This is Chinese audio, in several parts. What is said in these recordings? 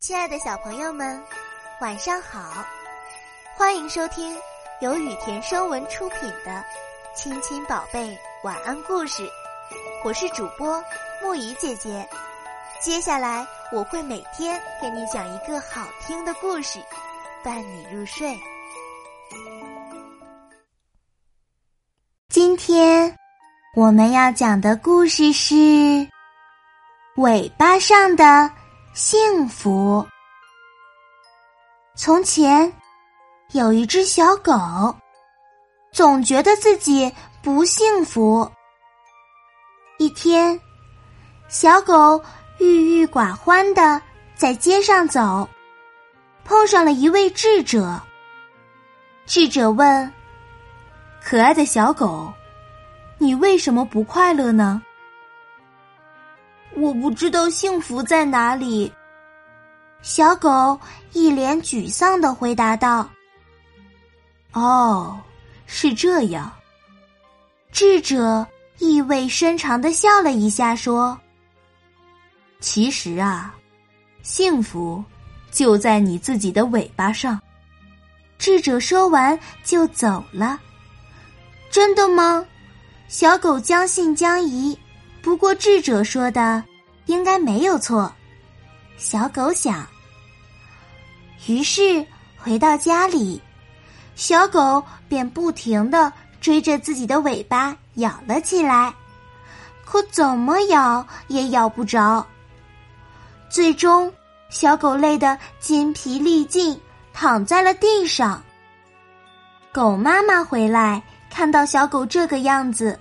亲爱的小朋友们，晚上好！欢迎收听由雨田声文出品的《亲亲宝贝晚安故事》，我是主播木怡姐姐。接下来我会每天给你讲一个好听的故事，伴你入睡。今天我们要讲的故事是《尾巴上的》。幸福。从前有一只小狗，总觉得自己不幸福。一天，小狗郁郁寡欢的在街上走，碰上了一位智者。智者问：“可爱的小狗，你为什么不快乐呢？”我不知道幸福在哪里。小狗一脸沮丧的回答道：“哦，是这样。”智者意味深长的笑了一下，说：“其实啊，幸福就在你自己的尾巴上。”智者说完就走了。真的吗？小狗将信将疑。不过智者说的应该没有错，小狗想。于是回到家里，小狗便不停的追着自己的尾巴咬了起来，可怎么咬也咬不着。最终，小狗累得筋疲力尽，躺在了地上。狗妈妈回来，看到小狗这个样子。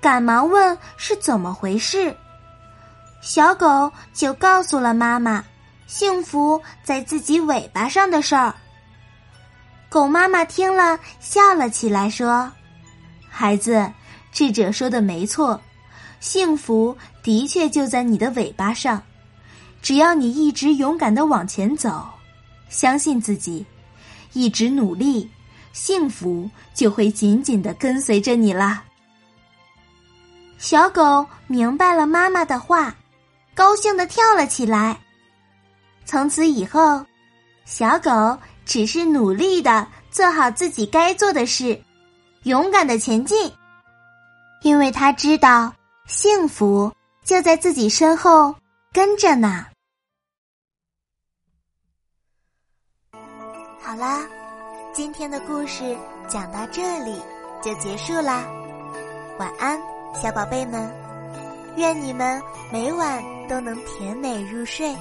赶忙问是怎么回事，小狗就告诉了妈妈，幸福在自己尾巴上的事儿。狗妈妈听了笑了起来，说：“孩子，智者说的没错，幸福的确就在你的尾巴上，只要你一直勇敢的往前走，相信自己，一直努力，幸福就会紧紧的跟随着你啦。”小狗明白了妈妈的话，高兴的跳了起来。从此以后，小狗只是努力的做好自己该做的事，勇敢的前进，因为它知道幸福就在自己身后跟着呢。好啦，今天的故事讲到这里就结束啦，晚安。小宝贝们，愿你们每晚都能甜美入睡。